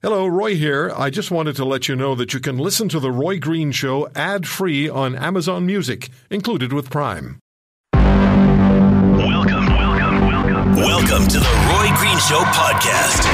Hello, Roy here. I just wanted to let you know that you can listen to The Roy Green Show ad free on Amazon Music, included with Prime. Welcome, welcome, welcome. Welcome to The Roy Green Show podcast.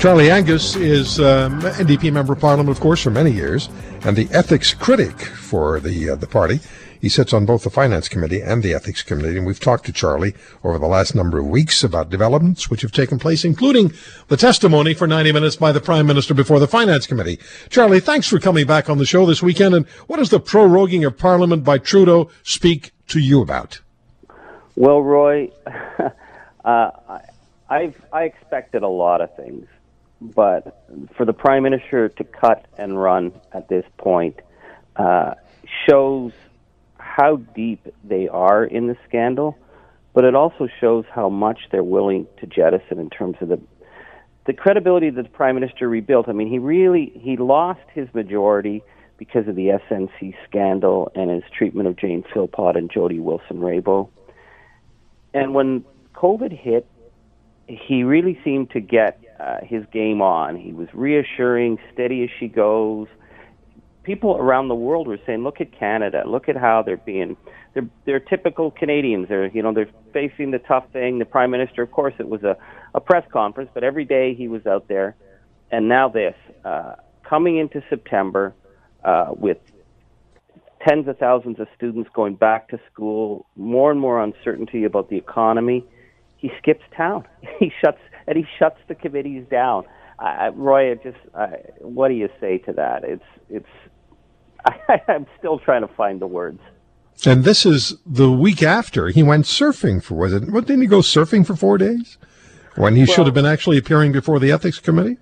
Charlie Angus is um, NDP member of Parliament, of course, for many years, and the ethics critic for the uh, the party. He sits on both the Finance Committee and the Ethics Committee, and we've talked to Charlie over the last number of weeks about developments which have taken place, including the testimony for 90 minutes by the Prime Minister before the Finance Committee. Charlie, thanks for coming back on the show this weekend, and what does the proroguing of Parliament by Trudeau speak to you about? Well, Roy, uh, I've I expected a lot of things, but for the prime minister to cut and run at this point uh, shows how deep they are in the scandal, but it also shows how much they're willing to jettison in terms of the the credibility that the prime minister rebuilt. I mean, he really he lost his majority because of the SNC scandal and his treatment of Jane Philpott and Jody Wilson-Raybould. And when COVID hit, he really seemed to get uh, his game on. He was reassuring, steady as she goes people around the world were saying, "Look at Canada. Look at how they're being. They're they're typical Canadians. They're you know they're facing the tough thing. The prime minister, of course, it was a a press conference, but every day he was out there. And now this uh, coming into September uh, with tens of thousands of students going back to school, more and more uncertainty about the economy. He skips town. He shuts and he shuts the committees down. Uh, Roy, just uh, what do you say to that? It's it's I, am still trying to find the words. And this is the week after he went surfing for was it? What didn't he go surfing for four days when he well, should have been actually appearing before the ethics committee?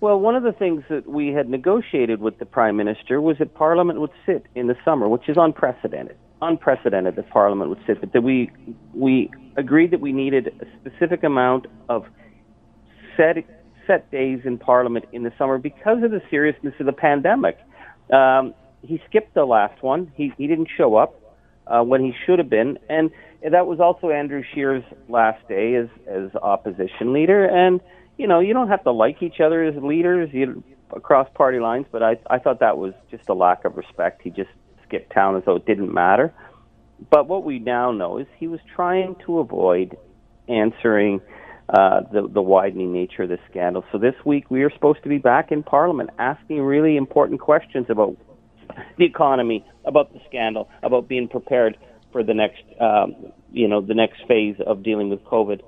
Well, one of the things that we had negotiated with the prime minister was that Parliament would sit in the summer, which is unprecedented. Unprecedented that Parliament would sit, but that we we agreed that we needed a specific amount of set set days in Parliament in the summer because of the seriousness of the pandemic. Um, he skipped the last one. He he didn't show up uh, when he should have been, and that was also Andrew Scheer's last day as as opposition leader. And you know, you don't have to like each other as leaders you, across party lines, but I I thought that was just a lack of respect. He just skipped town as though it didn't matter. But what we now know is he was trying to avoid answering uh, the, the widening nature of the scandal. So this week we are supposed to be back in Parliament asking really important questions about the economy, about the scandal, about being prepared for the next, um, you know, the next phase of dealing with COVID.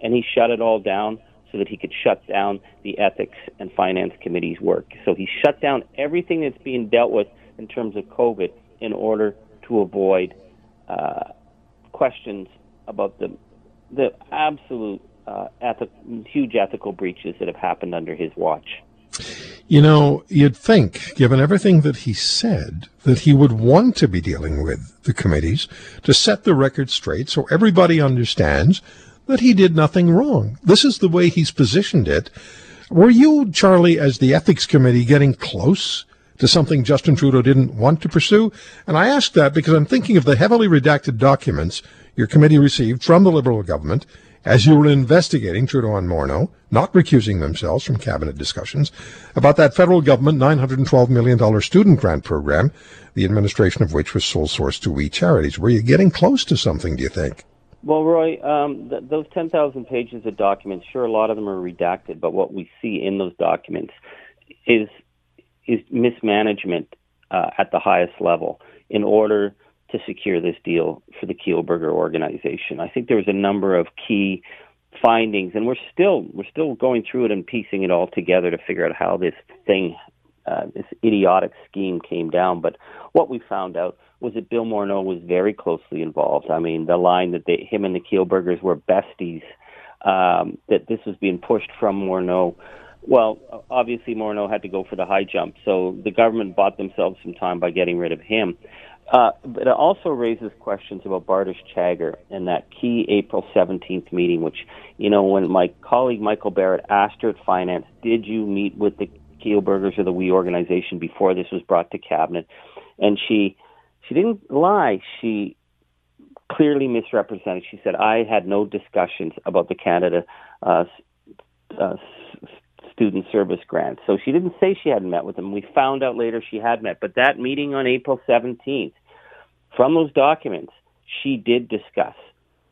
And he shut it all down so that he could shut down the ethics and finance committee's work. So he shut down everything that's being dealt with in terms of COVID in order to avoid uh, questions about the the absolute uh, ethic, huge ethical breaches that have happened under his watch. You know, you'd think, given everything that he said, that he would want to be dealing with the committees to set the record straight so everybody understands that he did nothing wrong. This is the way he's positioned it. Were you, Charlie, as the ethics committee, getting close to something Justin Trudeau didn't want to pursue? And I ask that because I'm thinking of the heavily redacted documents your committee received from the Liberal government as you were investigating Trudeau and Morneau, not recusing themselves from cabinet discussions, about that federal government $912 million student grant program, the administration of which was sole source to We Charities. Were you getting close to something, do you think? Well, Roy, um, th- those 10,000 pages of documents, sure, a lot of them are redacted, but what we see in those documents is, is mismanagement uh, at the highest level in order – to secure this deal for the Kielburger organization. I think there was a number of key findings, and we're still we're still going through it and piecing it all together to figure out how this thing, uh, this idiotic scheme came down. But what we found out was that Bill Morneau was very closely involved. I mean, the line that they, him and the Kielburgers were besties, um, that this was being pushed from Morneau. Well, obviously Morneau had to go for the high jump, so the government bought themselves some time by getting rid of him. Uh, but it also raises questions about Bardish Chagger and that key April 17th meeting, which, you know, when my colleague Michael Barrett asked her at Finance, did you meet with the Kielburgers or the We organization before this was brought to Cabinet? And she, she didn't lie. She clearly misrepresented. She said, I had no discussions about the Canada uh, uh, student service grant. So she didn't say she hadn't met with them. We found out later she had met. But that meeting on April 17th, from those documents, she did discuss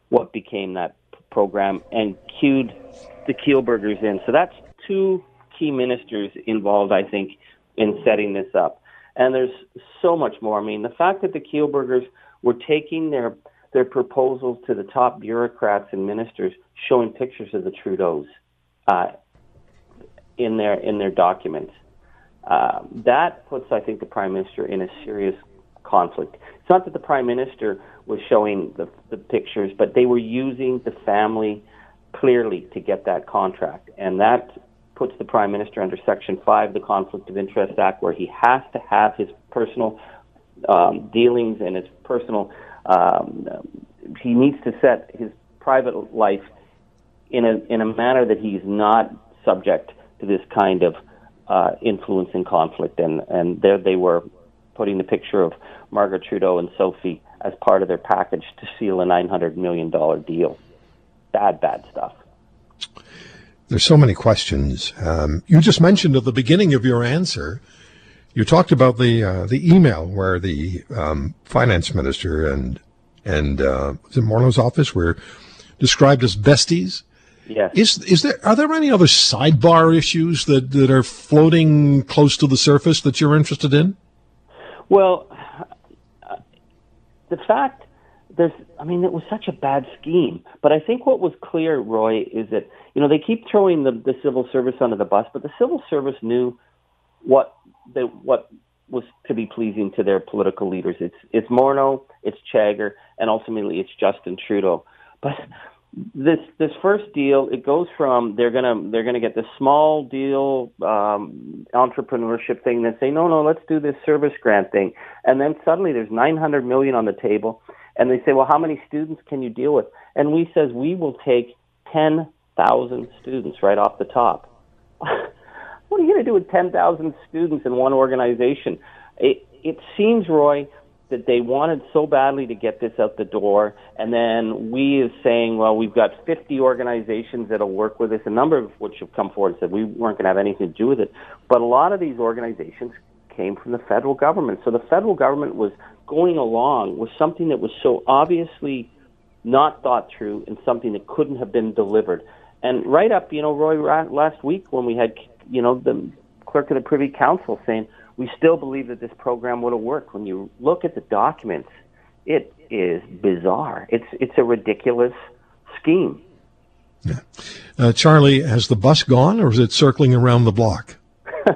what became that program and cued the Kielburgers in. So that's two key ministers involved, I think, in setting this up. And there's so much more. I mean, the fact that the Kielburgers were taking their their proposals to the top bureaucrats and ministers, showing pictures of the Trudeau's uh, in their in their documents. Uh, that puts, I think, the prime minister in a serious conflict. It's not that the prime minister was showing the, the pictures, but they were using the family clearly to get that contract, and that puts the prime minister under Section Five, the Conflict of Interest Act, where he has to have his personal um, dealings and his personal. Um, he needs to set his private life in a in a manner that he's not subject this kind of uh, influence and conflict. And and there they were putting the picture of Margaret Trudeau and Sophie as part of their package to seal a nine hundred million dollar deal. Bad, bad stuff. There's so many questions. Um, you just mentioned at the beginning of your answer, you talked about the uh, the email where the um, finance minister and and uh, was it Morneau's office were described as besties. Yes. Is is there are there any other sidebar issues that, that are floating close to the surface that you're interested in? Well, the fact there's I mean it was such a bad scheme, but I think what was clear, Roy, is that you know they keep throwing the, the civil service under the bus, but the civil service knew what the what was to be pleasing to their political leaders. It's it's Morneau, it's Chagger, and ultimately it's Justin Trudeau. But this this first deal it goes from they're gonna they're gonna get this small deal um, entrepreneurship thing then say no no let's do this service grant thing. And then suddenly there's 900 million on the table and they say well how many students can you deal with? And we says we will take 10,000 students right off the top. What are you to do with 10,000 students in one organization? It it seems Roy that they wanted so badly to get this out the door, and then we is saying, well, we've got 50 organizations that'll work with us, a number of which have come forward and said we weren't going to have anything to do with it. But a lot of these organizations came from the federal government, so the federal government was going along with something that was so obviously not thought through and something that couldn't have been delivered. And right up, you know, Roy, last week when we had, you know, the clerk of the Privy Council saying we still believe that this program would have worked. When you look at the documents, it is bizarre. It's it's a ridiculous scheme. Yeah. Uh, Charlie, has the bus gone, or is it circling around the block?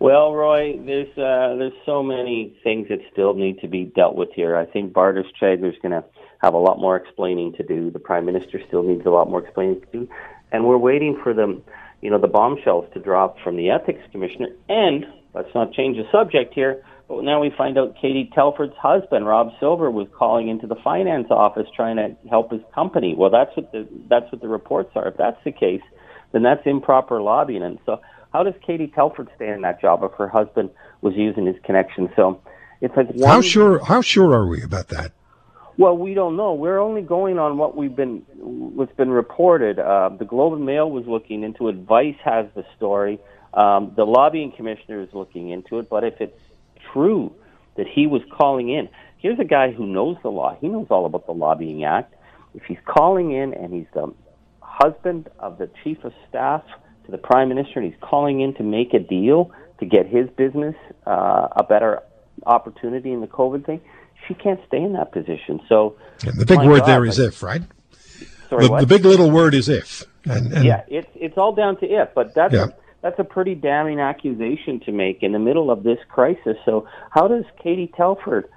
well, Roy, there's uh, there's so many things that still need to be dealt with here. I think Bardish is going to have a lot more explaining to do. The Prime Minister still needs a lot more explaining to do, and we're waiting for them you know, the bombshells to drop from the ethics commissioner. And let's not change the subject here, but now we find out Katie Telford's husband, Rob Silver, was calling into the finance office trying to help his company. Well, that's what the that's what the reports are. If that's the case, then that's improper lobbying. And so, how does Katie Telford stay in that job if her husband was using his connection? So, it's like how sure how sure are we about that? Well, we don't know. We're only going on what we've been, what's been reported. Uh, the Globe and Mail was looking into it. Vice has the story. Um, the lobbying commissioner is looking into it. But if it's true that he was calling in, here's a guy who knows the law. He knows all about the Lobbying Act. If he's calling in and he's the husband of the chief of staff to the prime minister, and he's calling in to make a deal to get his business uh, a better opportunity in the COVID thing she can't stay in that position. So and the big word God, there is if, right? Sorry, the, the, big little word is if. And, and yeah, it's it's all down to if, but that's yeah. a, that's a pretty damning accusation to make in the middle of this crisis. So how does Katie Telford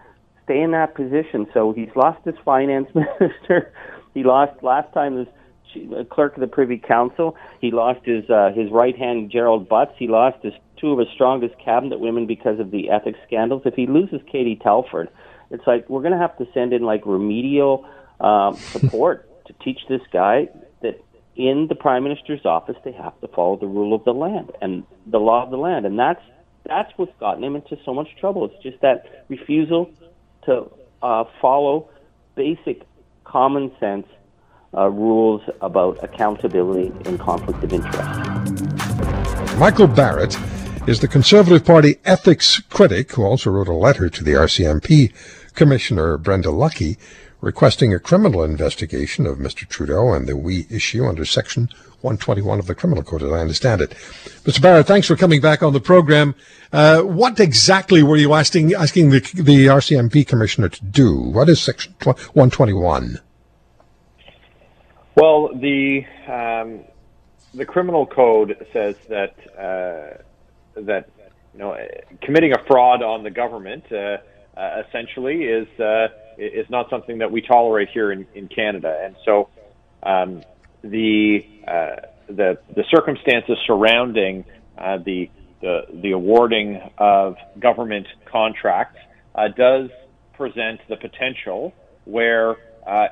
stay in that position? So he's lost his finance minister. he lost last time as uh, clerk of the Privy Council. He lost his uh, his right hand Gerald Butts. He lost his two of his strongest cabinet women because of the ethics scandals. If he loses Katie Telford, it's like we're going to have to send in like remedial um, support to teach this guy that in the prime minister's office they have to follow the rule of the land and the law of the land, and that's that's what's gotten him into so much trouble. It's just that refusal to uh, follow basic common sense uh, rules about accountability and conflict of interest. Michael Barrett is the Conservative Party ethics critic who also wrote a letter to the RCMP Commissioner Brenda Lucki requesting a criminal investigation of Mr. Trudeau and the We issue under Section 121 of the Criminal Code, as I understand it. Mr. Barrett, thanks for coming back on the program. Uh, what exactly were you asking asking the, the RCMP Commissioner to do? What is Section 121? Well, the um, the criminal code says that uh, that you know committing a fraud on the government uh, uh, essentially is uh, is not something that we tolerate here in, in Canada, and so um, the uh, the the circumstances surrounding uh, the, the the awarding of government contracts does present the potential where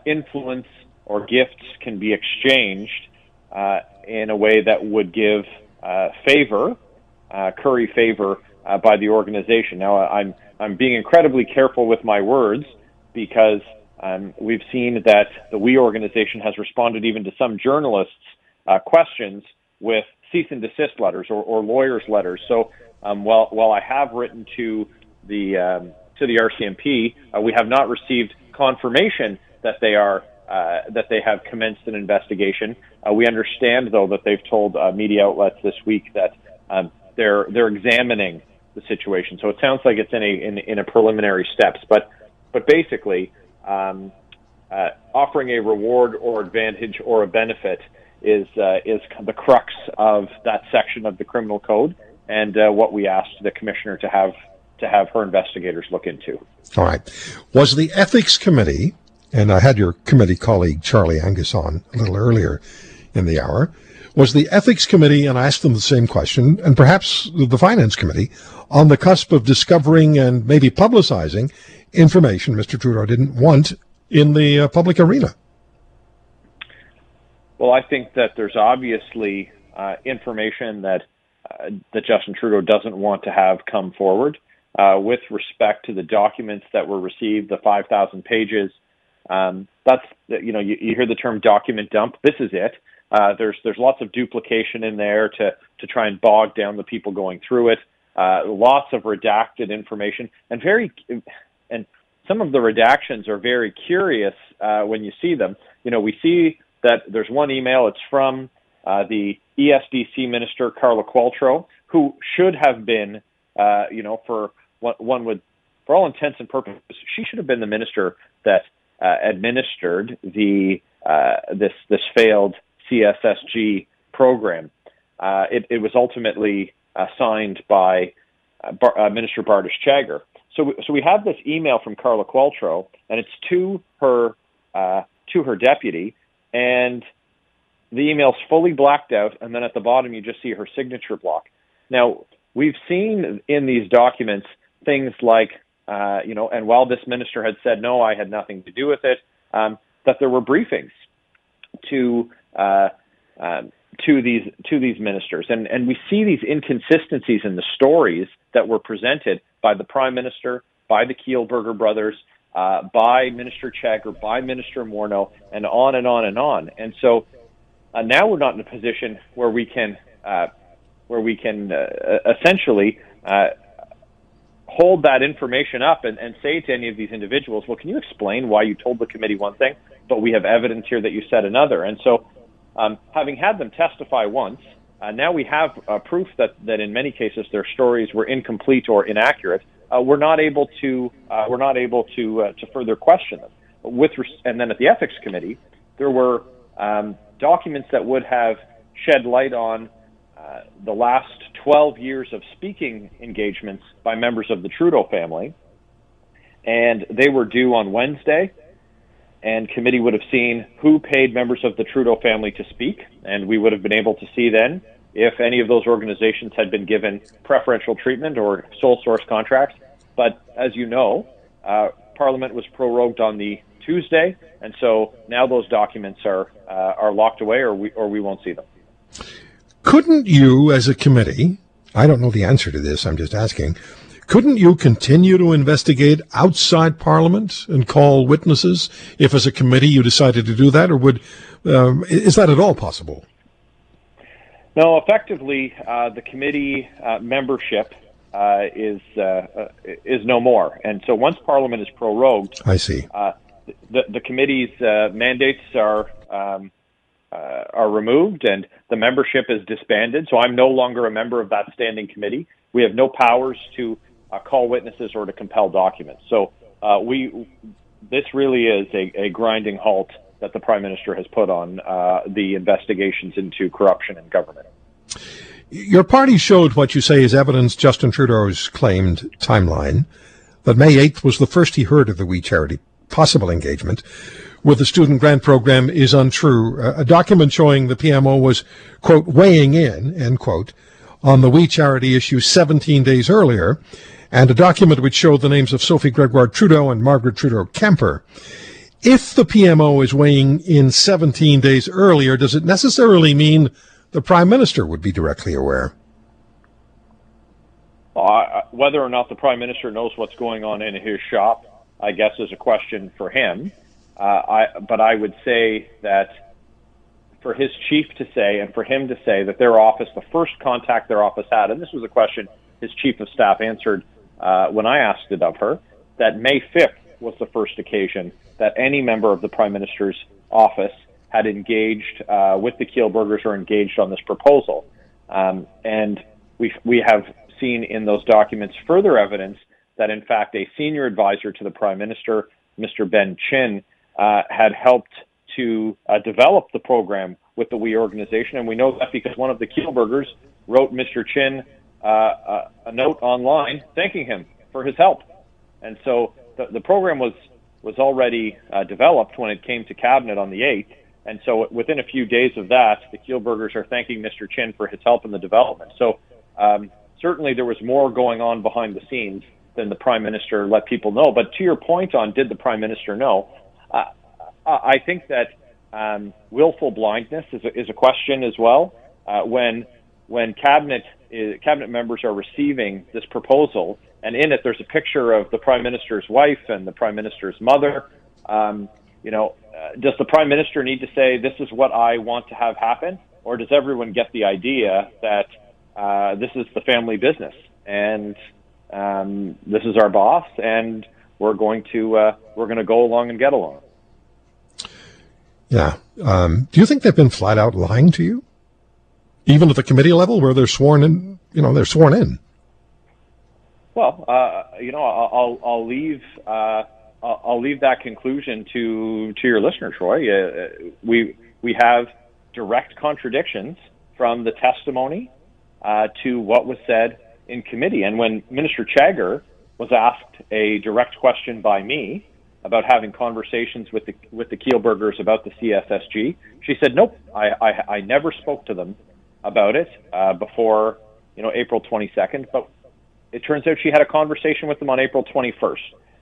influence or gifts can be exchanged uh, in a way that would give uh, favor, uh, curry favor uh, by the organization. Now, I'm I'm being incredibly careful with my words because um, we've seen that the We organization has responded even to some journalists' uh, questions with cease and desist letters or, or lawyers' letters. So um, while while I have written to the um, to the RCMP, uh, we have not received confirmation that they are uh, that they have commenced an investigation. Uh, we understand, though, that they've told uh, media outlets this week that um, they're they're examining the situation. So it sounds like it's in a in, in a preliminary steps, but but basically, um, uh, offering a reward or advantage or a benefit is uh, is the crux of that section of the criminal code, and uh, what we asked the commissioner to have to have her investigators look into. All right, was the ethics committee and I had your committee colleague Charlie Angus on a little earlier in the hour, was the ethics committee, and I asked them the same question, and perhaps the finance committee, on the cusp of discovering and maybe publicizing information Mr. Trudeau didn't want in the uh, public arena? Well, I think that there's obviously uh, information that uh, that Justin Trudeau doesn't want to have come forward uh, with respect to the documents that were received, the 5,000 pages um, that's you know you, you hear the term document dump. This is it. Uh, there's there's lots of duplication in there to to try and bog down the people going through it. Uh, lots of redacted information and very and some of the redactions are very curious uh, when you see them. You know, we see that there's one email. It's from uh, the ESDC minister Carla Qualtrough, who should have been, uh, you know, for one would, for all intents and purposes, she should have been the minister that uh, administered the uh, this this failed CSSG program. Uh, it, it, was ultimately signed by Bar- Minister Bardish Chagger. So, we, so we have this email from Carla Qualtrough, and it's to her to her deputy, and the email's fully blacked out, and then at the bottom you just see her signature block. Now, we've seen in these documents things like uh, you know, and while this minister had said no, I had nothing to do with it, um, that there were briefings to uh, uh, to these to these ministers, and and we see these inconsistencies in the stories that were presented by the prime minister, by the Kielburger brothers, uh, by Minister Chagger, by Minister Morneau, and on and on and on. And so uh, now we're not in a position where we can uh, where we can uh, essentially uh, hold that information up and, and say to any of these individuals, well, can you explain why you told the committee one thing, but we have evidence here that you said another? And so, um, having had them testify once, uh, now we have uh, proof that, that in many cases their stories were incomplete or inaccurate. Uh, we're not able to uh, we're not able to uh, to further question them. With res- and then at the ethics committee, there were um, documents that would have shed light on uh, the last 12 years of speaking engagements by members of the Trudeau family, and they were due on Wednesday. And committee would have seen who paid members of the Trudeau family to speak, and we would have been able to see then if any of those organizations had been given preferential treatment or sole source contracts. But as you know, uh, Parliament was prorogued on the Tuesday, and so now those documents are uh, are locked away, or we or we won't see them. Couldn't you, as a committee, I don't know the answer to this, I'm just asking, couldn't you continue to investigate outside Parliament and call witnesses if, as a committee, you decided to do that, or would um, is that at all possible? No, effectively, uh, the committee uh, membership uh, is uh, uh, is no more, and so once Parliament is prorogued, I see uh, the the committee's mandates are. Um, are removed and the membership is disbanded. So I'm no longer a member of that standing committee. We have no powers to call witnesses or to compel documents. So we this really is a, a grinding halt that the prime minister has put on uh, the investigations into corruption in government. Your party showed what you say is evidence Justin Trudeau's claimed timeline that May 8th was the first he heard of the We Charity possible engagement with the student grant program is untrue. A document showing the PMO was, quote, weighing in, end quote, on the We Charity issue 17 days earlier, and a document which showed the names of Sophie Gregoire Trudeau and Margaret Trudeau Kemper. If the PMO is weighing in 17 days earlier, does it necessarily mean the Prime Minister would be directly aware? Uh, whether or not the Prime Minister knows what's going on in his shop, I guess, is a question for him. Uh, I, but I would say that for his chief to say and for him to say that their office, the first contact their office had, and this was a question his chief of staff answered uh, when I asked it of her, that May 5th was the first occasion that any member of the prime minister's office had engaged uh, with the Kielburgers or engaged on this proposal. Um, and we we have seen in those documents further evidence that, in fact, a senior advisor to the prime minister, Mr. Ben Chin, uh, had helped to uh, develop the program with the We organization. And we know that because one of the Kielburgers wrote Mr. Chin uh, a, a note online thanking him for his help. And so the, the program was was already uh, developed when it came to cabinet on the 8th. And so within a few days of that, the Kielburgers are thanking Mr. Chin for his help in the development. So um, certainly there was more going on behind the scenes than the prime minister let people know. But to your point on did the prime minister know, uh, I think that um, willful blindness is a, is a question as well. Uh, when when cabinet cabinet members are receiving this proposal, and in it there's a picture of the prime minister's wife and the prime minister's mother. Um, you know, uh, does the prime minister need to say this is what I want to have happen, or does everyone get the idea that uh, this is the family business and um, this is our boss and we're going to uh, we're going to go along and get along? Yeah. Um, do you think they've been flat out lying to you, even at the committee level where they're sworn in? You know, they're sworn in. Well, uh, you know, I'll I'll leave uh, I'll leave that conclusion to to your listener, Troy. Uh, we we have direct contradictions from the testimony uh, to what was said in committee. And when Minister Chagger was asked a direct question by me about having conversations with the with the Kielburgers about the CSSG, she said, "Nope, I I, I never spoke to them about it uh, before you know April 22nd, but it turns out she had a conversation with them on April 21st.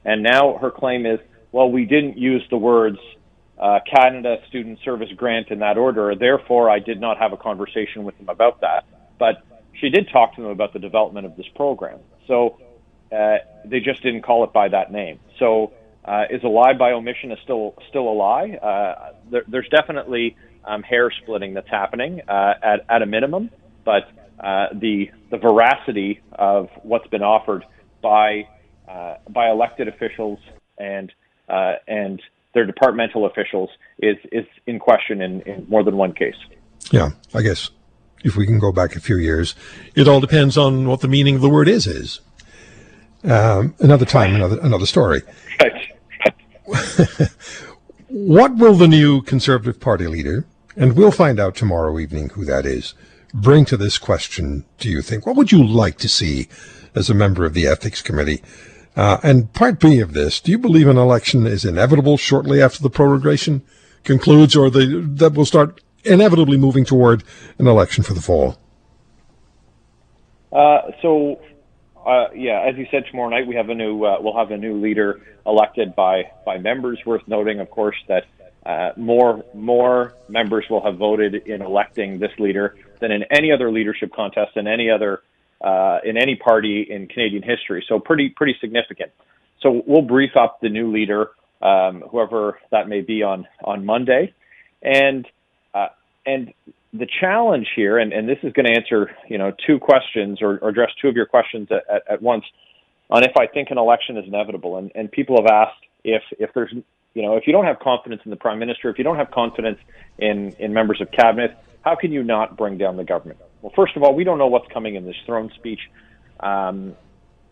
And now her claim is, well, we didn't use the words uh, Canada Student Service Grant in that order, therefore I did not have a conversation with them about that. But she did talk to them about the development of this program. So uh, they just didn't call it by that name. So uh, is a lie by omission is still still a lie? Uh, there, there's definitely um, hair splitting that's happening uh, at at a minimum, but uh, the the veracity of what's been offered by uh, by elected officials and uh, and their departmental officials is is in question in, in more than one case. Yeah, I guess if we can go back a few years, it all depends on what the meaning of the word is is. Um, another time, another another story. what will the new Conservative Party leader, and we'll find out tomorrow evening who that is, bring to this question, do you think? What would you like to see as a member of the Ethics Committee? Uh, and part B of this, do you believe an election is inevitable shortly after the prorogation concludes, or the, that will start inevitably moving toward an election for the fall? Uh, so, uh, yeah, as you said, tomorrow night we have a new uh, we'll have a new leader elected by by members. Worth noting, of course, that uh, more more members will have voted in electing this leader than in any other leadership contest in any other uh, in any party in Canadian history. So pretty pretty significant. So we'll brief up the new leader, um, whoever that may be, on on Monday, and uh, and the challenge here, and, and this is going to answer you know two questions or, or address two of your questions at, at, at once on if I think an election is inevitable. And, and people have asked if if there's you know if you don't have confidence in the prime minister, if you don't have confidence in in members of cabinet, how can you not bring down the government? Well, first of all, we don't know what's coming in this throne speech, um,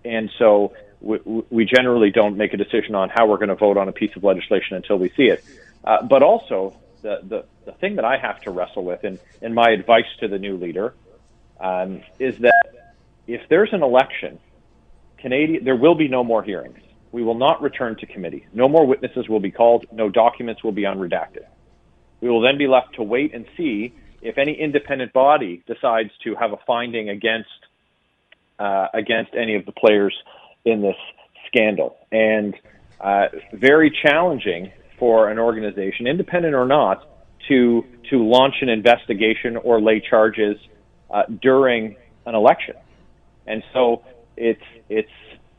and so we, we generally don't make a decision on how we're going to vote on a piece of legislation until we see it. Uh, but also, the, the the thing that I have to wrestle with, and, and my advice to the new leader, um, is that if there's an election, Canadian there will be no more hearings. We will not return to committee. No more witnesses will be called. No documents will be unredacted. We will then be left to wait and see if any independent body decides to have a finding against uh, against any of the players in this scandal, and uh, very challenging for an organization, independent or not, to to launch an investigation or lay charges uh, during an election. And so it's it's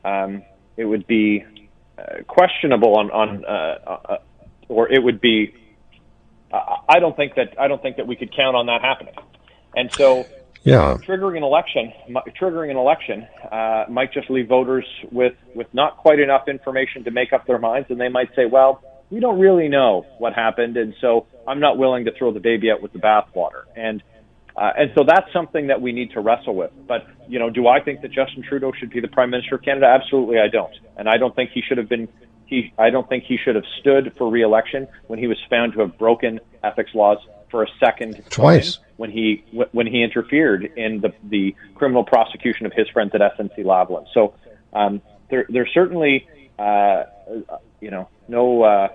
um, it would be uh, questionable on on uh, uh or it would be I don't think that I don't think that we could count on that happening. And so yeah. triggering an election triggering an election uh, might just leave voters with with not quite enough information to make up their minds and they might say well we don't really know what happened and so I'm not willing to throw the baby out with the bathwater and uh, and so that's something that we need to wrestle with. But, you know, do I think that Justin Trudeau should be the Prime Minister of Canada? Absolutely, I don't. And I don't think he should have been, he, I don't think he should have stood for re-election when he was found to have broken ethics laws for a second twice when he when he interfered in the the criminal prosecution of his friends at SNC Lavalin. So um, there there's certainly uh, you know no uh,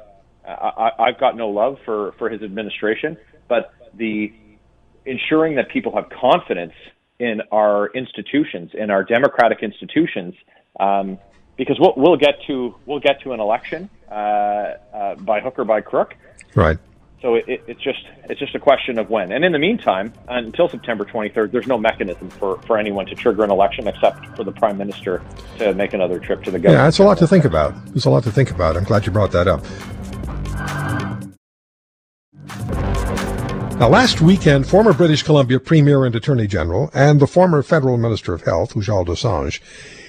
I, I've got no love for for his administration, but the ensuring that people have confidence in our institutions, in our democratic institutions, um, because we'll, we'll get to we'll get to an election uh, uh, by hook or by crook. Right. So it, it, it's just it's just a question of when. And in the meantime, until September 23rd, there's no mechanism for, for anyone to trigger an election except for the prime minister to make another trip to the government. Yeah, it's a lot to think about. There's a lot to think about. I'm glad you brought that up. Now, last weekend, former British Columbia Premier and Attorney General and the former Federal Minister of Health, Ujjal Dosanjh,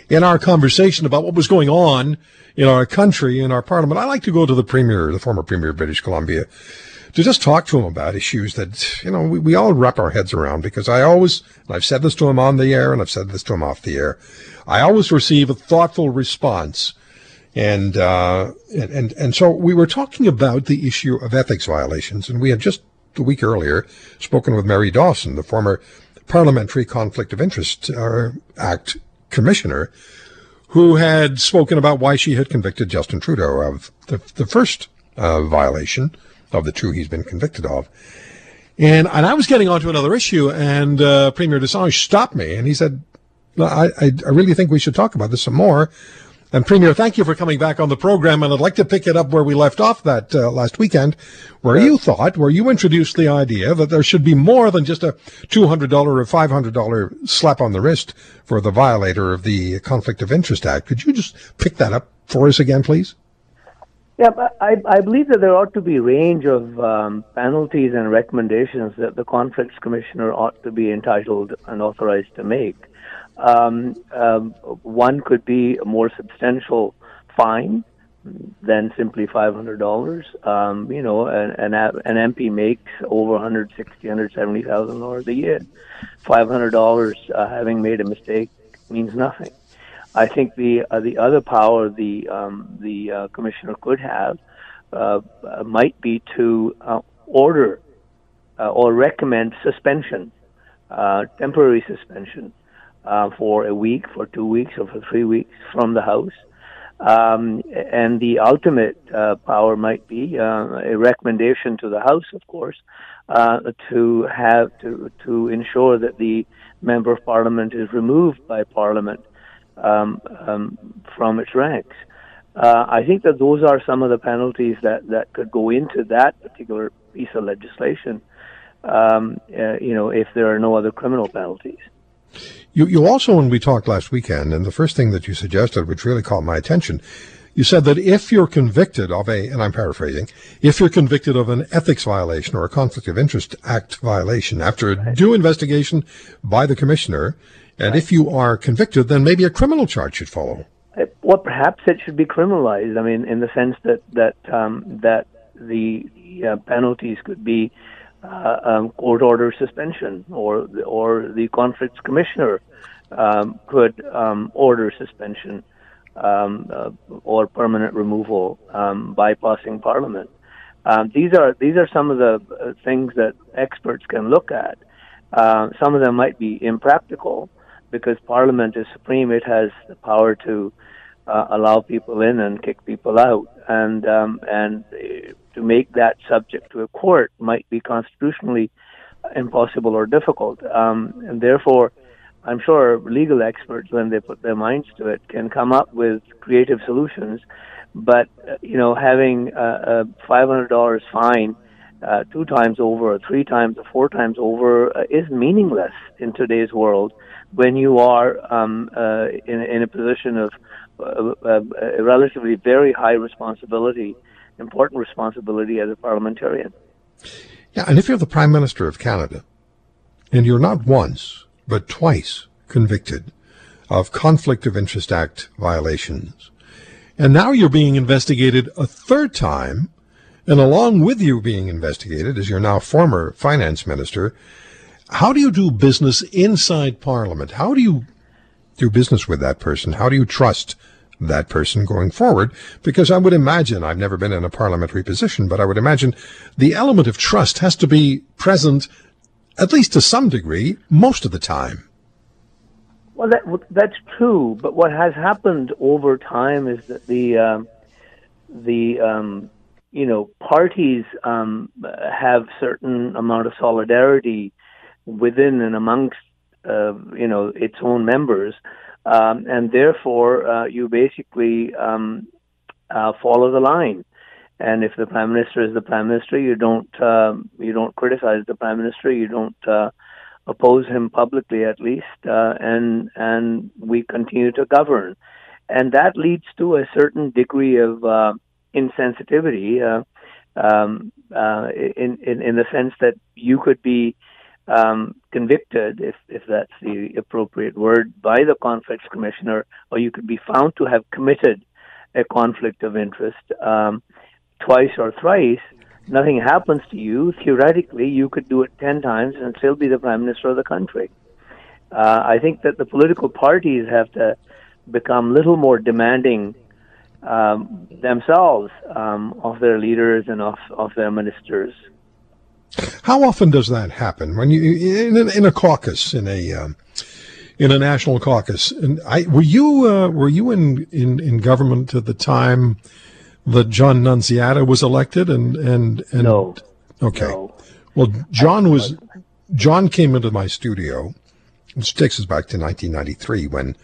in our conversation about what was going on in our country, in our parliament, I like to go to the Premier, the former Premier of British Columbia, to just talk to him about issues that, you know, we, we all wrap our heads around because I always, and I've said this to him on the air and I've said this to him off the air, I always receive a thoughtful response. And, uh, and, and so we were talking about the issue of ethics violations and we had just a week earlier spoken with Mary Dawson, the former Parliamentary Conflict of Interest uh, Act commissioner, who had spoken about why she had convicted Justin Trudeau of the, the first uh, violation of the two he's been convicted of. And, and I was getting onto another issue, and uh, Premier Dosanjh stopped me, and he said, I, I really think we should talk about this some more. And Premier, thank you for coming back on the program. And I'd like to pick it up where we left off that uh, last weekend, where you thought, where you introduced the idea that there should be more than just a $200 or $500 slap on the wrist for the violator of the Conflict of Interest Act. Could you just pick that up for us again, please? Yeah, I, I believe that there ought to be a range of um, penalties and recommendations that the Conflicts Commissioner ought to be entitled and authorized to make. Um, um, one could be a more substantial fine than simply five hundred dollars. Um, you know, an, an an MP makes over one hundred sixty, hundred seventy thousand dollars a year. Five hundred dollars uh, having made a mistake means nothing. I think the uh, the other power the um, the uh, commissioner could have uh, might be to uh, order uh, or recommend suspension, uh, temporary suspension uh, for a week, for two weeks, or for three weeks from the House. Um, and the ultimate uh, power might be uh, a recommendation to the House, of course, uh, to have to to ensure that the member of Parliament is removed by Parliament um, um, from its ranks. Uh, I think that those are some of the penalties that, that could go into that particular piece of legislation. Um, uh, you know, if there are no other criminal penalties. You, you also, when we talked last weekend, and the first thing that you suggested, which really caught my attention, you said that if you're convicted of a, and I'm paraphrasing, if you're convicted of an ethics violation or a conflict of interest act violation after a right. due investigation by the commissioner, and right. if you are convicted, then maybe a criminal charge should follow. Uh, well, perhaps it should be criminalized. I mean, in the sense that that um, that the uh, penalties could be uh, um, court order suspension, or or the conflicts commissioner um, could um, order suspension um, uh, or permanent removal um, bypassing Parliament. Um, these are these are some of the uh, things that experts can look at. Uh, some of them might be impractical because Parliament is supreme; it has the power to uh, allow people in and kick people out, and um, and to make that subject to a court might be constitutionally impossible or difficult, um, and therefore I'm sure legal experts, when they put their minds to it, can come up with creative solutions. But uh, you know, having a, a $500 fine uh, two times over, or three times, or four times over uh, is meaningless in today's world when you are um, uh, in, in a position of uh, relatively very high responsibility, important responsibility as a parliamentarian. Yeah, and if you're the Prime Minister of Canada, and you're not once but twice convicted of Conflict of Interest Act violations. And now you're being investigated a third time, and along with you being investigated, as your now former finance minister, how do you do business inside Parliament? How do you do business with that person? How do you trust that person going forward? Because I would imagine, I've never been in a parliamentary position, but I would imagine the element of trust has to be present at least to some degree, most of the time. Well, that, that's true. But what has happened over time is that the um, the um, you know parties um, have certain amount of solidarity within and amongst uh, you know its own members, um, and therefore uh, you basically um, uh, follow the line. And if the prime minister is the prime minister, you don't uh, you don't criticize the prime minister. You don't uh, oppose him publicly, at least, uh, and and we continue to govern, and that leads to a certain degree of uh, insensitivity, uh, um, uh, in, in in the sense that you could be um, convicted, if if that's the appropriate word, by the conflicts commissioner, or you could be found to have committed a conflict of interest. Um, twice or thrice, nothing happens to you, theoretically, you could do it 10 times and still be the prime minister of the country. Uh, I think that the political parties have to become little more demanding um, themselves um, of their leaders and of, of their ministers. How often does that happen? When you in a, in a caucus, in a um, in a national caucus, and I were you uh, were you in, in in government at the time that John Nunziata was elected and and and no. okay no. well John was John came into my studio which takes us back to 1993 when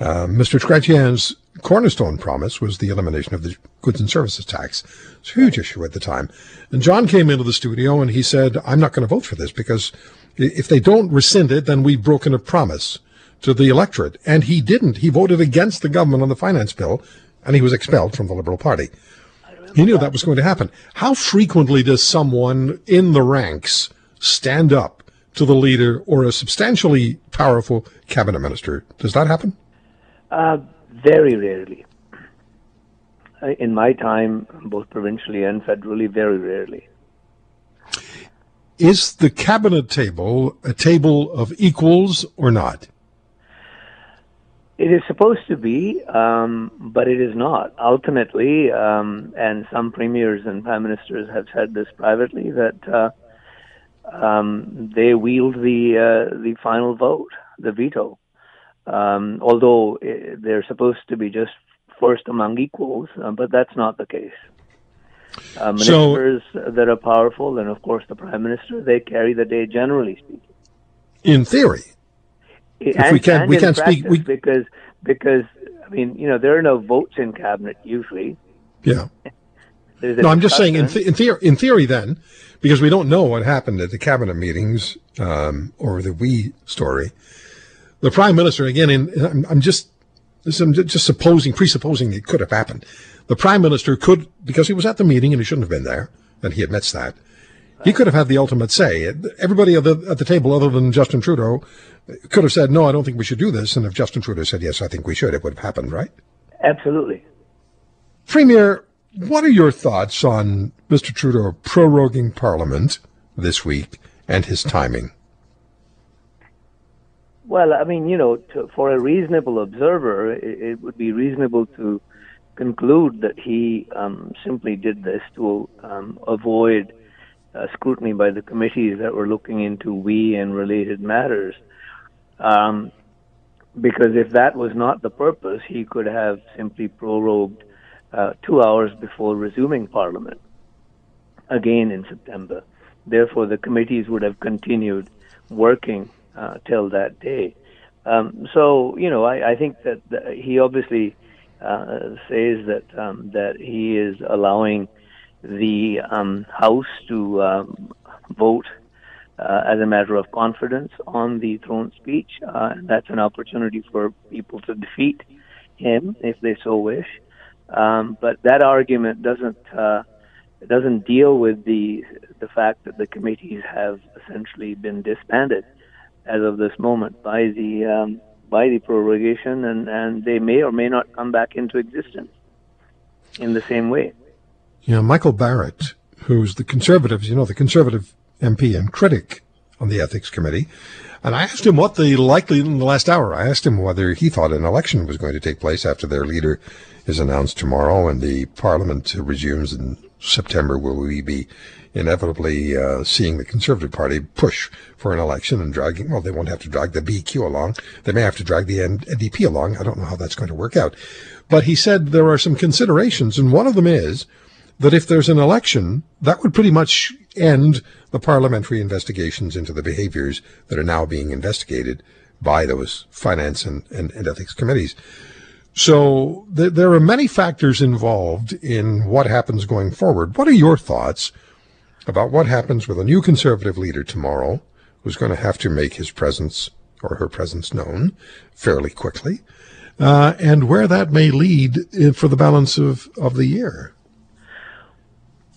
uh, Mr. Chrétien's cornerstone promise was the elimination of the goods and services tax. It's a huge issue at the time. And John came into the studio and he said, I'm not going to vote for this because if they don't rescind it, then we've broken a promise to the electorate. And he didn't. He voted against the government on the finance bill and he was expelled from the Liberal Party. He knew that was going to happen. How frequently does someone in the ranks stand up to the leader or a substantially powerful cabinet minister? Does that happen? Uh, very rarely. Uh, in my time, both provincially and federally, very rarely. Is the cabinet table a table of equals or not? It is supposed to be, um, but it is not. Ultimately, um, and some premiers and prime ministers have said this privately that uh, um, they wield the uh, the final vote, the veto. Um, although eh, they're supposed to be just first among equals, uh, but that's not the case. Uh, ministers so, that are powerful, and of course the prime minister, they carry the day generally speaking. In theory, if and, we can't, we can't speak we... because because I mean, you know, there are no votes in cabinet usually. Yeah. no, I'm just saying in, th- in, theory, in theory, then, because we don't know what happened at the cabinet meetings um, or the we story. The prime minister again. In I'm, I'm just I'm just supposing, presupposing it could have happened. The prime minister could, because he was at the meeting and he shouldn't have been there, and he admits that. He could have had the ultimate say. Everybody at the, at the table, other than Justin Trudeau, could have said, "No, I don't think we should do this." And if Justin Trudeau said, "Yes, I think we should," it would have happened, right? Absolutely. Premier, what are your thoughts on Mr. Trudeau proroguing Parliament this week and his timing? Well, I mean, you know, to, for a reasonable observer, it, it, would be reasonable to conclude that he um, simply did this to um, avoid uh, scrutiny by the committees that were looking into WE and related matters. Um, because if that was not the purpose, he could have simply prorogued uh, two hours before resuming Parliament again in September. Therefore, the committees would have continued working uh, till that day. Um, so, you know, I, I think that the, he obviously uh, says that um, that he is allowing the um, House to um, vote uh, as a matter of confidence on the throne speech. Uh, that's an opportunity for people to defeat him if they so wish. Um, but that argument doesn't uh, doesn't deal with the the fact that the committees have essentially been disbanded as of this moment by the um, by the prorogation, and, and they may or may not come back into existence in the same way. Yeah, Michael Barrett, who's the Conservatives, you know, the Conservative MP and critic on the Ethics Committee, and I asked him what the likely in the last hour. I asked him whether he thought an election was going to take place after their leader is announced tomorrow and the Parliament resumes in September. Will we be inevitably uh, seeing the Conservative Party push for an election and dragging, well, they won't have to drag the BQ along. They may have to drag the NDP along. I don't know how that's going to work out. But he said there are some considerations, and one of them is that if there's an election, that would pretty much end the parliamentary investigations into the behaviors that are now being investigated by those finance and, and, and ethics committees. So th- there are many factors involved in what happens going forward. What are your thoughts about what happens with a new conservative leader tomorrow who's going to have to make his presence or her presence known fairly quickly, uh, and where that may lead for the balance of, of the year.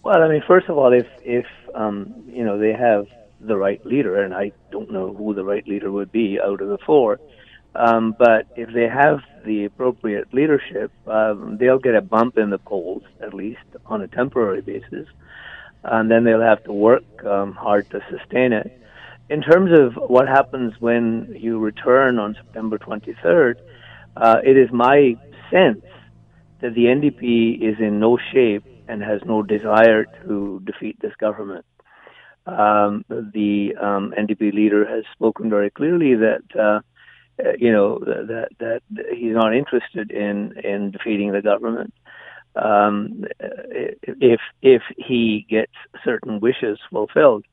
Well, I mean, first of all, if if um, you know they have the right leader, and I don't know who the right leader would be out of the four, um, but if they have the appropriate leadership, um, they'll get a bump in the polls at least on a temporary basis and then they'll have to work um, hard to sustain it. In terms of what happens when you return on September 23rd, uh, it is my sense that the NDP is in no shape and has no desire to defeat this government. Um, the um, NDP leader has spoken very clearly that uh, uh you know that that he's not interested in in defeating the government um, if if he gets certain wishes fulfilled.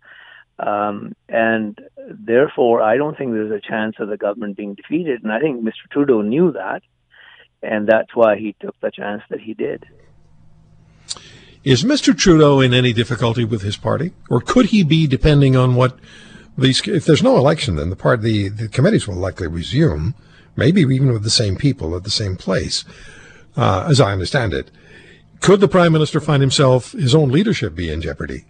Um, and therefore, I don't think there's a chance of the government being defeated. And I think Mr. Trudeau knew that, and that's why he took the chance that he did. Is Mr. Trudeau in any difficulty with his party, or could he be, depending on what these? If there's no election, then the part the, the committees will likely resume, maybe even with the same people at the same place, uh, as I understand it. Could the prime minister find himself his own leadership be in jeopardy?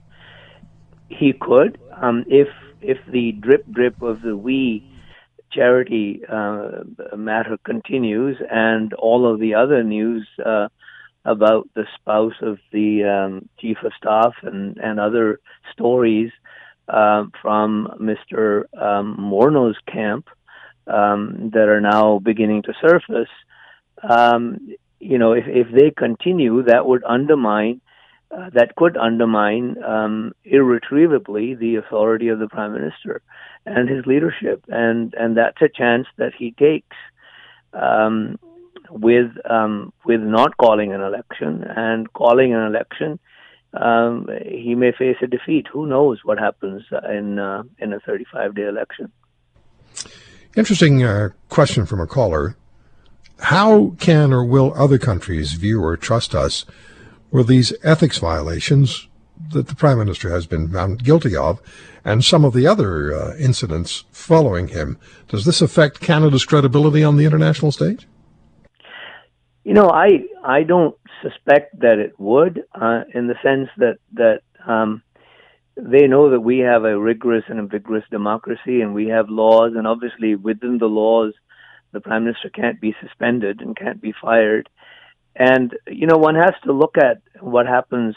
He could, um, if if the drip drip of the WE Charity uh, matter continues, and all of the other news uh, about the spouse of the um, chief of staff and and other stories uh, from Mr. Um, Morneau's camp um, that are now beginning to surface. Um, you know, if, if they continue, that would undermine, uh, that could undermine um, irretrievably the authority of the prime minister and his leadership, and and that's a chance that he takes um, with um, with not calling an election and calling an election. Um, he may face a defeat. Who knows what happens in uh, in a 35 day election? Interesting uh, question from a caller. How can or will other countries view or trust us with these ethics violations that the Prime Minister has been found guilty of and some of the other uh, incidents following him. Does this affect Canada's credibility on the international stage? You know, I I don't suspect that it would, uh, in the sense that that um, they know that we have a rigorous and vigorous democracy, and we have laws, and obviously within the laws, the prime minister can't be suspended and can't be fired. And you know, one has to look at what happens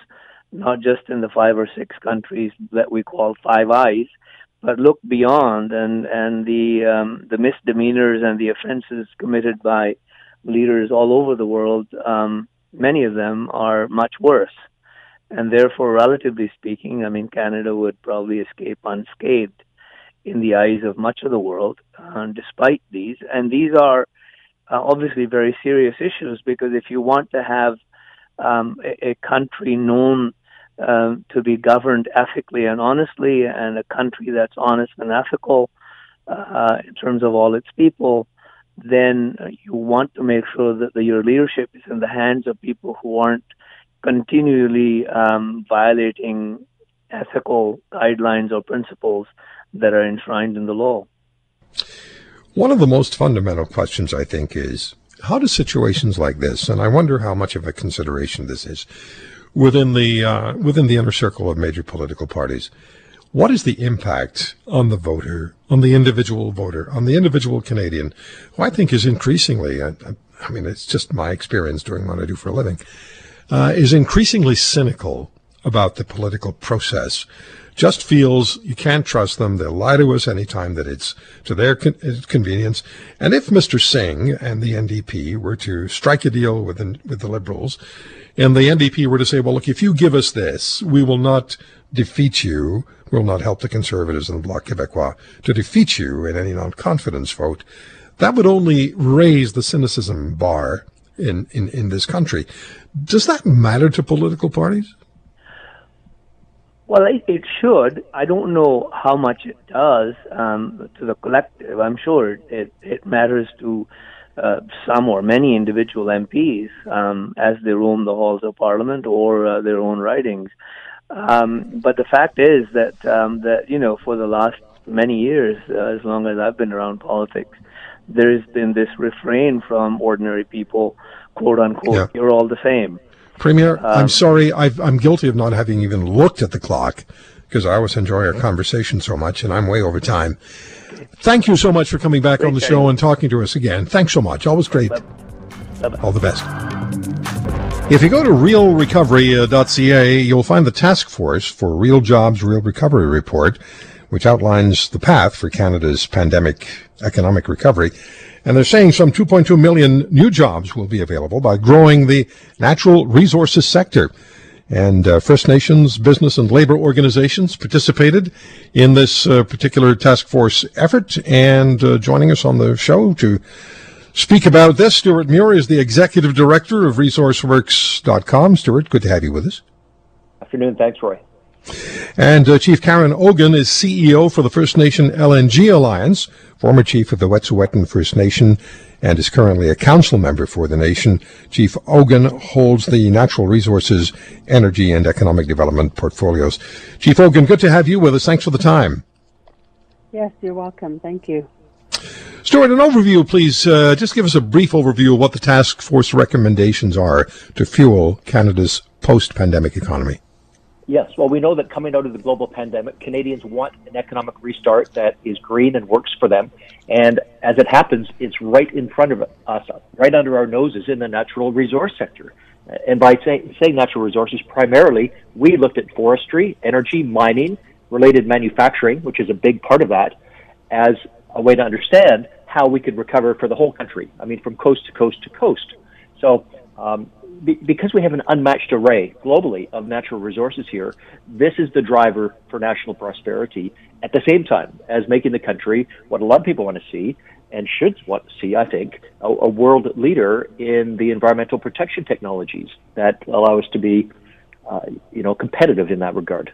not just in the five or six countries that we call Five Eyes, but look beyond and and the um, the misdemeanors and the offenses committed by leaders all over the world. Um, many of them are much worse, and therefore, relatively speaking, I mean, Canada would probably escape unscathed in the eyes of much of the world, uh, despite these. And these are uh, obviously very serious issues because if you want to have um, a, a country known um, to be governed ethically and honestly, and a country that's honest and ethical uh, in terms of all its people, then you want to make sure that the, your leadership is in the hands of people who aren't continually um, violating ethical guidelines or principles that are enshrined in the law. One of the most fundamental questions, I think, is how do situations like this, and I wonder how much of a consideration this is, within the uh, within the inner circle of major political parties. What is the impact on the voter, on the individual voter, on the individual Canadian, who I think is increasingly, I, I mean, it's just my experience doing what I do for a living, uh, is increasingly cynical about the political process. Just feels you can't trust them. They'll lie to us anytime that it's to their con- convenience. And if Mr. Singh and the NDP were to strike a deal with the, with the Liberals, and the NDP were to say, well, look, if you give us this, we will not defeat you, We'll not help the Conservatives and the Bloc Québécois to defeat you in any non-confidence vote, that would only raise the cynicism bar in, in, in this country. Does that matter to political parties? Well, it, it should. I don't know how much it does um, to the collective. I'm sure it, it matters to uh, some or many individual MPs um, as they roam the halls of Parliament or uh, their own ridings. Um, but the fact is that um, that you know for the last many years, uh, as long as I've been around politics, there has been this refrain from ordinary people, quote unquote, yeah. "You're all the same." Premier, I'm um, sorry, i am guilty of not having even looked at the clock because I always enjoy our conversation so much, and I'm way over time. Thank you so much for coming back on the show and talking to us again. Thanks so much. Always great. Bye-bye. All the best. If you go to realrecovery.ca, you'll find the task force for Real Jobs Real Recovery report, which outlines the path for Canada's pandemic economic recovery. And they're saying some 2.2 million new jobs will be available by growing the natural resources sector. And uh, First Nations business and labor organizations participated in this uh, particular task force effort. And uh, joining us on the show to speak about this, Stuart Muir is the executive director of ResourceWorks.com. Stuart, good to have you with us. Afternoon. Thanks, Roy. And uh, Chief Karen Ogen is CEO for the First Nation LNG Alliance, former chief of the Wet'suwet'en First Nation, and is currently a council member for the nation. Chief Ogen holds the natural resources, energy, and economic development portfolios. Chief Ogen, good to have you with us. Thanks for the time. Yes, you're welcome. Thank you. Stuart, an overview, please. Uh, just give us a brief overview of what the task force recommendations are to fuel Canada's post-pandemic economy. Yes. Well, we know that coming out of the global pandemic, Canadians want an economic restart that is green and works for them. And as it happens, it's right in front of us, right under our noses in the natural resource sector. And by say, saying natural resources, primarily, we looked at forestry, energy, mining, related manufacturing, which is a big part of that, as a way to understand how we could recover for the whole country. I mean, from coast to coast to coast. So um, be, because we have an unmatched array globally of natural resources here, this is the driver for national prosperity at the same time as making the country what a lot of people want to see and should want to see, I think, a, a world leader in the environmental protection technologies that allow us to be, uh, you know, competitive in that regard.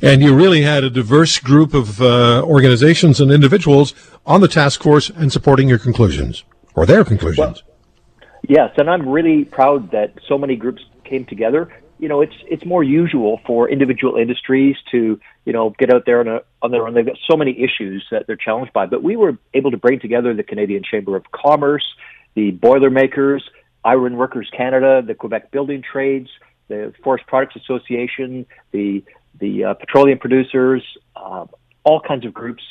And you really had a diverse group of uh, organizations and individuals on the task force and supporting your conclusions or their conclusions. Well, Yes, and I'm really proud that so many groups came together. you know, it's it's more usual for individual industries to you know get out there on, a, on their own. They've got so many issues that they're challenged by. But we were able to bring together the Canadian Chamber of Commerce, the Boilermakers, Iron Workers Canada, the Quebec Building Trades, the Forest Products Association, the the uh, petroleum producers, uh, all kinds of groups,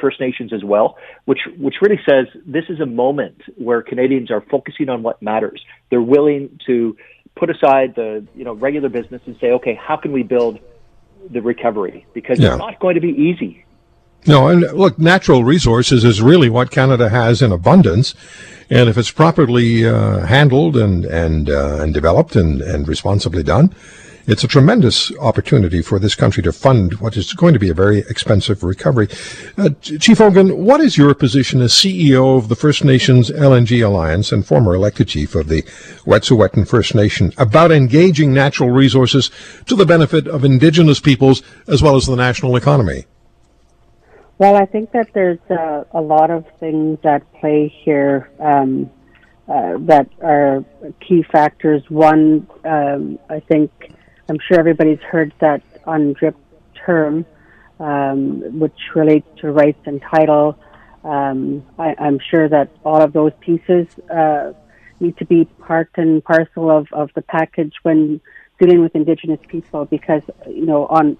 First Nations as well, which which really says this is a moment where Canadians are focusing on what matters. They're willing to put aside the you know regular business and say, okay, how can we build the recovery? Because yeah. it's not going to be easy. No, and look, natural resources is really what Canada has in abundance, and if it's properly uh, handled and and uh, and developed and and responsibly done, it's a tremendous opportunity for this country to fund what is going to be a very expensive recovery. Uh, Chief Hogan, what is your position as CEO of the First Nations LNG Alliance and former elected chief of the Wet'suwet'en First Nation about engaging natural resources to the benefit of Indigenous peoples as well as the national economy? Well, I think that there's uh, a lot of things at play here. Um, uh, that are key factors. One, um, I think I'm sure everybody's heard that UNDRIP term, um, which relates to rights and title. Um, I, am sure that all of those pieces uh, need to be part and parcel of, of the package when dealing with Indigenous people because, you know, on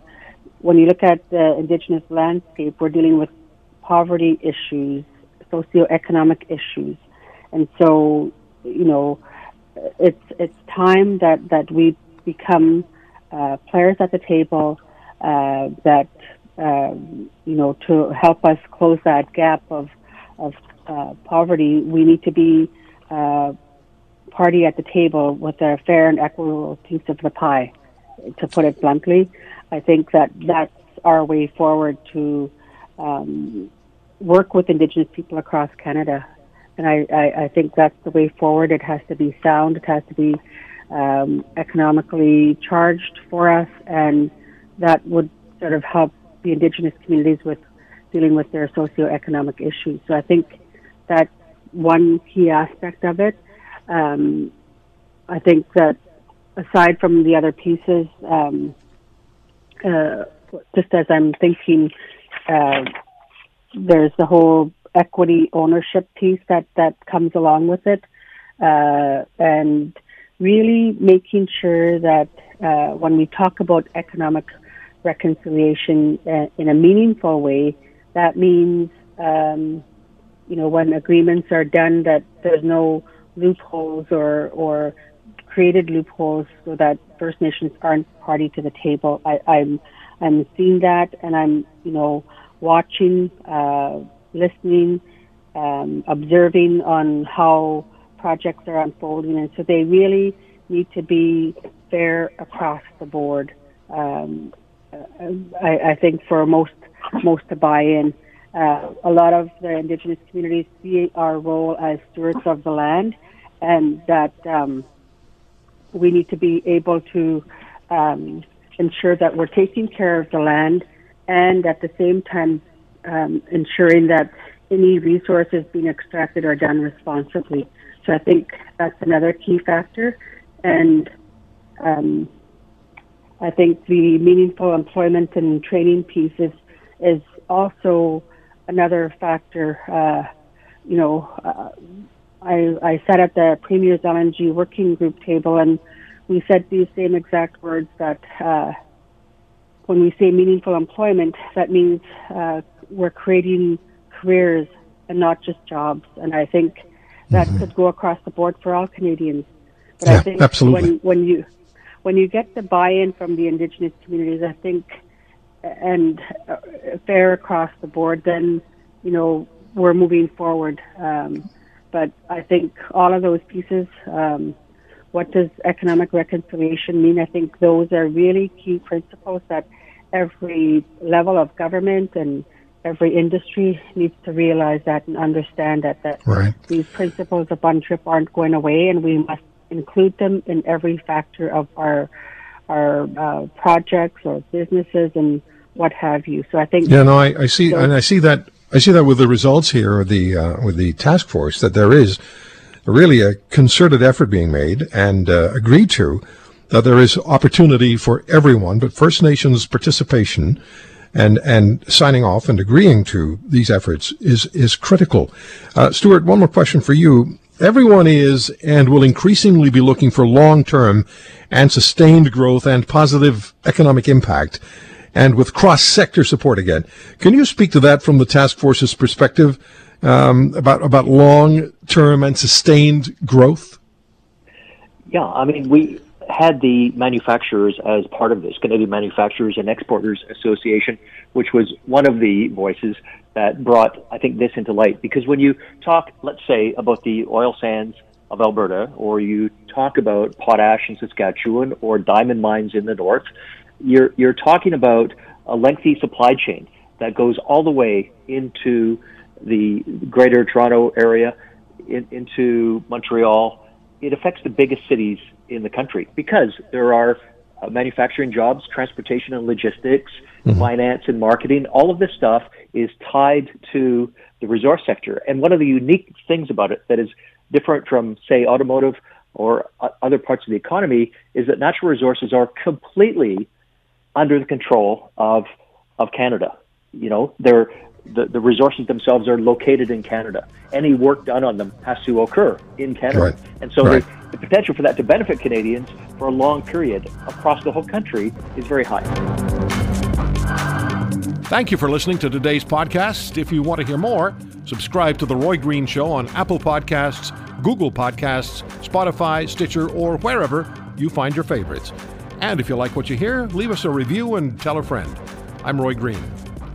when you look at the Indigenous landscape, we're dealing with poverty issues, socioeconomic issues. And so, you know, it's it's time that, that we become uh, players at the table uh, that um, you know to help us close that gap of of uh, poverty. We need to be uh, party at the table with a fair and equitable piece of the pie. To put it bluntly, I think that that's our way forward to um, work with Indigenous people across Canada. And I, I, I think that's the way forward. It has to be sound. It has to be um, economically charged for us, and that would sort of help the indigenous communities with dealing with their socioeconomic issues. So I think that's one key aspect of it. Um, I think that aside from the other pieces, um, uh, just as I'm thinking, uh, there's the whole equity ownership piece that that comes along with it, uh, and really making sure that uh, when we talk about economic reconciliation uh, in a meaningful way, that means, um, you know, when agreements are done, that there's no loopholes or, or created loopholes so that First Nations aren't party to the table. I, I'm, I'm seeing that and I'm, you know, watching, uh, listening, um, observing on how projects are unfolding, and so they really need to be fair across the board. Um, I, I, think for most most to buy in, uh, a lot of the indigenous communities see our role as stewards of the land, and that um, we need to be able to um, ensure that we're taking care of the land, and at the same time um, ensuring that any resources being extracted are done responsibly. So I think that's another key factor. And um, I think the meaningful employment and training piece is, is also another factor. Uh, you know, uh, I, I sat at the Premier's LNG working group table and we said these same exact words that uh, when we say meaningful employment, that means uh, we're creating careers and not just jobs. And I think that mm-hmm. could go across the board for all Canadians. But yeah, I think absolutely. when when you when you get the buy-in from the Indigenous communities, I think, and uh, fair across the board, then you know we're moving forward. Um, but I think all of those pieces. Um, what does economic reconciliation mean? I think those are really key principles that every level of government and every industry needs to realize that and understand that, that right. these principles of UNDRIP aren't going away and we must include them in every factor of our our uh, projects or businesses and what have you. So I think yeah, no, I, I see, and I see that I see that with the results here, the uh, with the task force, that there is really a concerted effort being made and uh, agreed to that there is opportunity for everyone, but First Nations participation and and signing off and agreeing to these efforts is is critical. Uh, Stuart, one more question for you. Everyone is and will increasingly be looking for long term and sustained growth and positive economic impact, and with cross sector support again. Can you speak to that from the task force's perspective um, about about long term and sustained growth? Yeah, I mean we had the manufacturers as part of this, Canadian Manufacturers and Exporters Association, which was one of the voices that brought, I think, this into light. Because when you talk, let's say, about the oil sands of Alberta, or you talk about potash in Saskatchewan, or diamond mines in the north, you're, you're talking about a lengthy supply chain that goes all the way into the greater Toronto area, in, into Montreal. It affects the biggest cities in the country because there are uh, manufacturing jobs, transportation and logistics, mm-hmm. finance and marketing. All of this stuff is tied to the resource sector. And one of the unique things about it that is different from, say, automotive or uh, other parts of the economy is that natural resources are completely under the control of of Canada. You know, they're the, the resources themselves are located in Canada. Any work done on them has to occur in Canada. Right. And so right. the, the potential for that to benefit Canadians for a long period across the whole country is very high. Thank you for listening to today's podcast. If you want to hear more, subscribe to The Roy Green Show on Apple Podcasts, Google Podcasts, Spotify, Stitcher, or wherever you find your favorites. And if you like what you hear, leave us a review and tell a friend. I'm Roy Green.